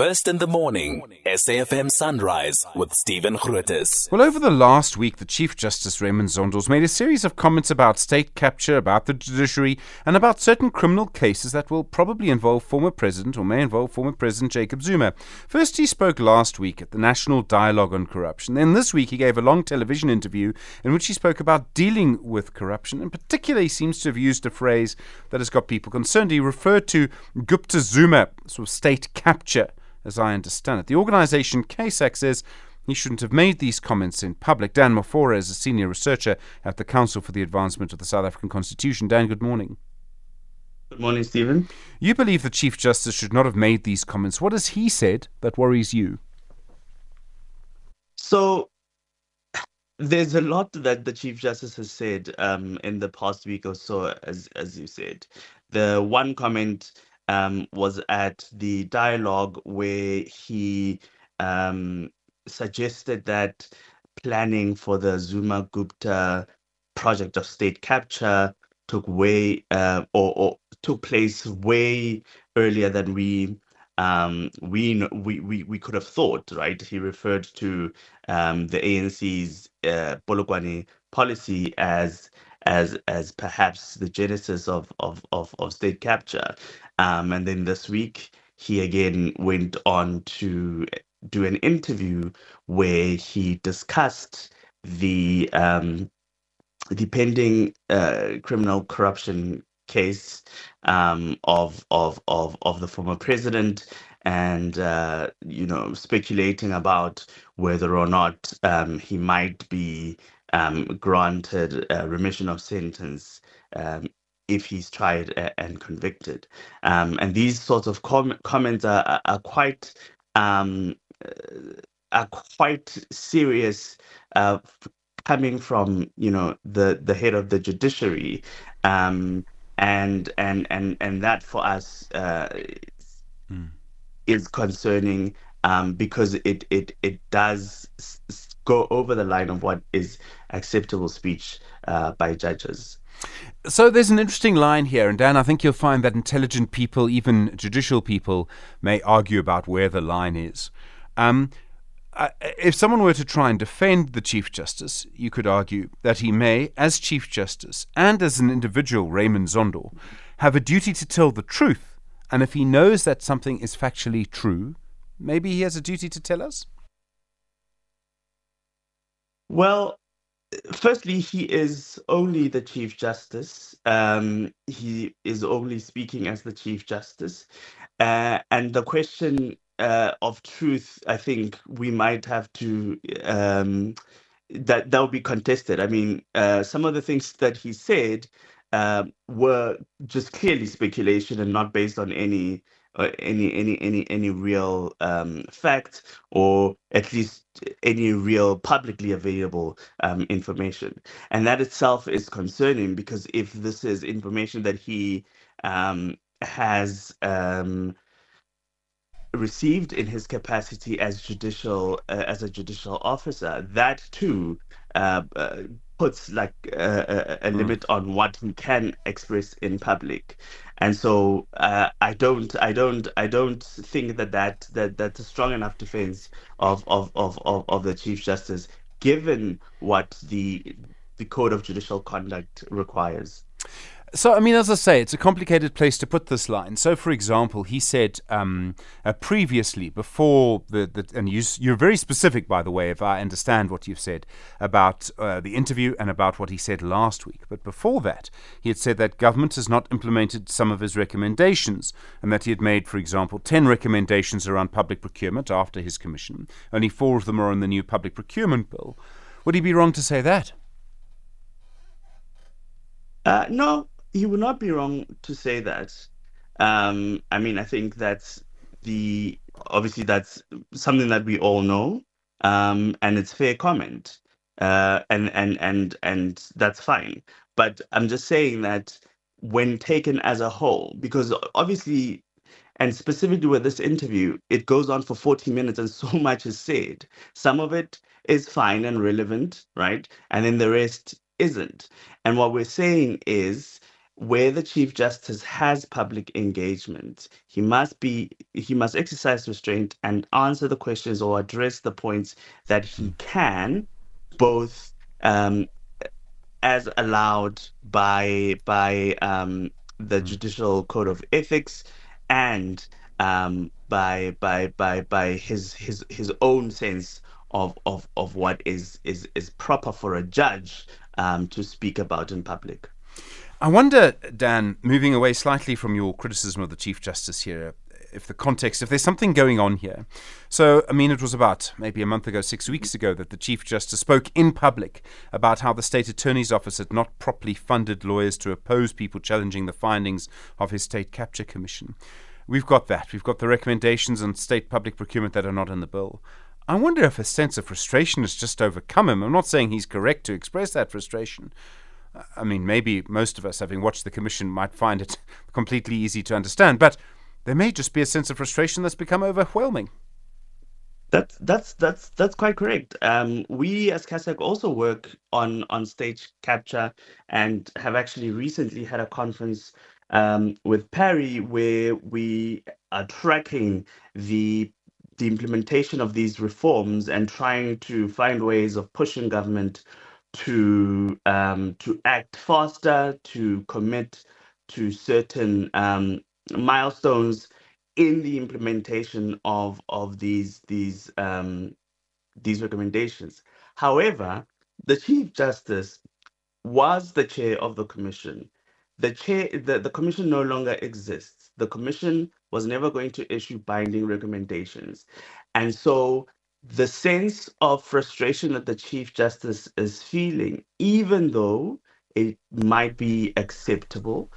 First in the morning, SAFM Sunrise with Stephen Grootes. Well, over the last week, the Chief Justice Raymond Zondo made a series of comments about state capture, about the judiciary, and about certain criminal cases that will probably involve former President or may involve former President Jacob Zuma. First, he spoke last week at the National Dialogue on Corruption. Then this week, he gave a long television interview in which he spoke about dealing with corruption. In particular, he seems to have used a phrase that has got people concerned. He referred to Gupta Zuma, sort of state capture as I understand it. The organisation CASAC says he shouldn't have made these comments in public. Dan Mafora is a senior researcher at the Council for the Advancement of the South African Constitution. Dan, good morning. Good morning, Stephen. You believe the Chief Justice should not have made these comments. What has he said that worries you? So, there's a lot that the Chief Justice has said um, in the past week or so, as as you said. The one comment um, was at the dialogue where he um, suggested that planning for the Zuma Gupta project of state capture took way uh, or, or, took place way earlier than we um, we, we we we could have thought. Right? He referred to um, the ANC's uh, Polokwane policy as as as perhaps the genesis of of of, of state capture. Um, and then this week he again went on to do an interview where he discussed the um, the pending uh, criminal corruption case um, of of of of the former president and uh, you know speculating about whether or not um, he might be um, granted a remission of sentence um, if he's tried and convicted. Um, and these sorts of com- comments are, are quite um, uh, are quite serious uh, coming from you know the the head of the judiciary um, and and and and that for us uh, mm. is concerning um, because it it it does go over the line of what is acceptable speech uh, by judges. So there's an interesting line here, and Dan, I think you'll find that intelligent people, even judicial people, may argue about where the line is. Um, uh, if someone were to try and defend the Chief Justice, you could argue that he may, as Chief Justice and as an individual, Raymond Zondo, have a duty to tell the truth. And if he knows that something is factually true, maybe he has a duty to tell us? Well, firstly, he is only the Chief Justice. Um, he is only speaking as the Chief Justice. Uh, and the question uh, of truth, I think we might have to. Um, that that would be contested. I mean, uh, some of the things that he said uh, were just clearly speculation and not based on any uh, any any any any real um, fact or at least any real publicly available um, information and that itself is concerning because if this is information that he um, has um, received in his capacity as judicial uh, as a judicial officer that too uh, uh, puts like a, a, a mm. limit on what he can express in public and so uh, I don't I don't I don't think that that that that's a strong enough defense of of of of, of the chief justice given what the the code of judicial conduct requires so, I mean, as I say, it's a complicated place to put this line. So, for example, he said um, uh, previously, before the, the and you, you're very specific, by the way, if I understand what you've said about uh, the interview and about what he said last week. But before that, he had said that government has not implemented some of his recommendations, and that he had made, for example, 10 recommendations around public procurement after his commission. Only four of them are in the new public procurement bill. Would he be wrong to say that? Uh, no, he would not be wrong to say that. Um, I mean, I think that's the obviously that's something that we all know, um, and it's fair comment, uh, and and and and that's fine. But I'm just saying that when taken as a whole, because obviously, and specifically with this interview, it goes on for 40 minutes, and so much is said. Some of it is fine and relevant, right, and then the rest isn't. And what we're saying is where the chief justice has public engagement he must be he must exercise restraint and answer the questions or address the points that he can both um, as allowed by by um, the judicial code of ethics and um, by by by by his his his own sense of of of what is is is proper for a judge um, to speak about in public. I wonder, Dan, moving away slightly from your criticism of the Chief Justice here, if the context, if there's something going on here. So, I mean, it was about maybe a month ago, six weeks ago, that the Chief Justice spoke in public about how the State Attorney's Office had not properly funded lawyers to oppose people challenging the findings of his State Capture Commission. We've got that. We've got the recommendations on state public procurement that are not in the bill. I wonder if a sense of frustration has just overcome him. I'm not saying he's correct to express that frustration. I mean, maybe most of us, having watched the Commission, might find it completely easy to understand, but there may just be a sense of frustration that's become overwhelming. That's that's that's that's quite correct. Um, we as CASAC also work on on state capture and have actually recently had a conference um, with Perry where we are tracking the the implementation of these reforms and trying to find ways of pushing government to um, to act faster, to commit to certain um, milestones in the implementation of of these these um, these recommendations. However, the Chief Justice was the chair of the commission. The chair, the, the commission no longer exists. The commission was never going to issue binding recommendations. And so the sense of frustration that the Chief Justice is feeling, even though it might be acceptable,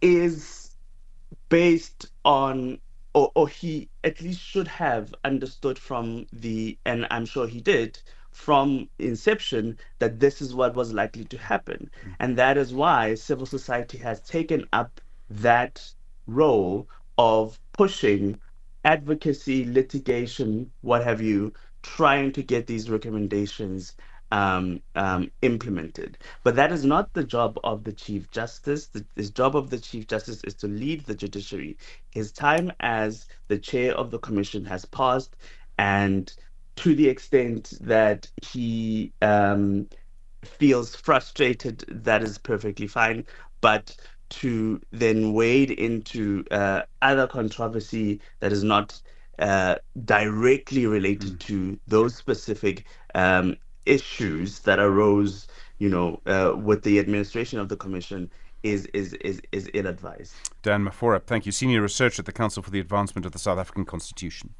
is based on, or, or he at least should have understood from the, and I'm sure he did, from inception that this is what was likely to happen. Mm. And that is why civil society has taken up that role of pushing advocacy, litigation, what have you, trying to get these recommendations um, um, implemented. But that is not the job of the Chief Justice. The, the job of the Chief Justice is to lead the judiciary. His time as the chair of the commission has passed, and to the extent that he um, feels frustrated, that is perfectly fine. But to then wade into uh, other controversy that is not uh, directly related mm. to those specific um, issues that arose, you know, uh, with the administration of the commission is is is is ill advised. Dan Mafora, thank you, senior researcher at the Council for the Advancement of the South African Constitution.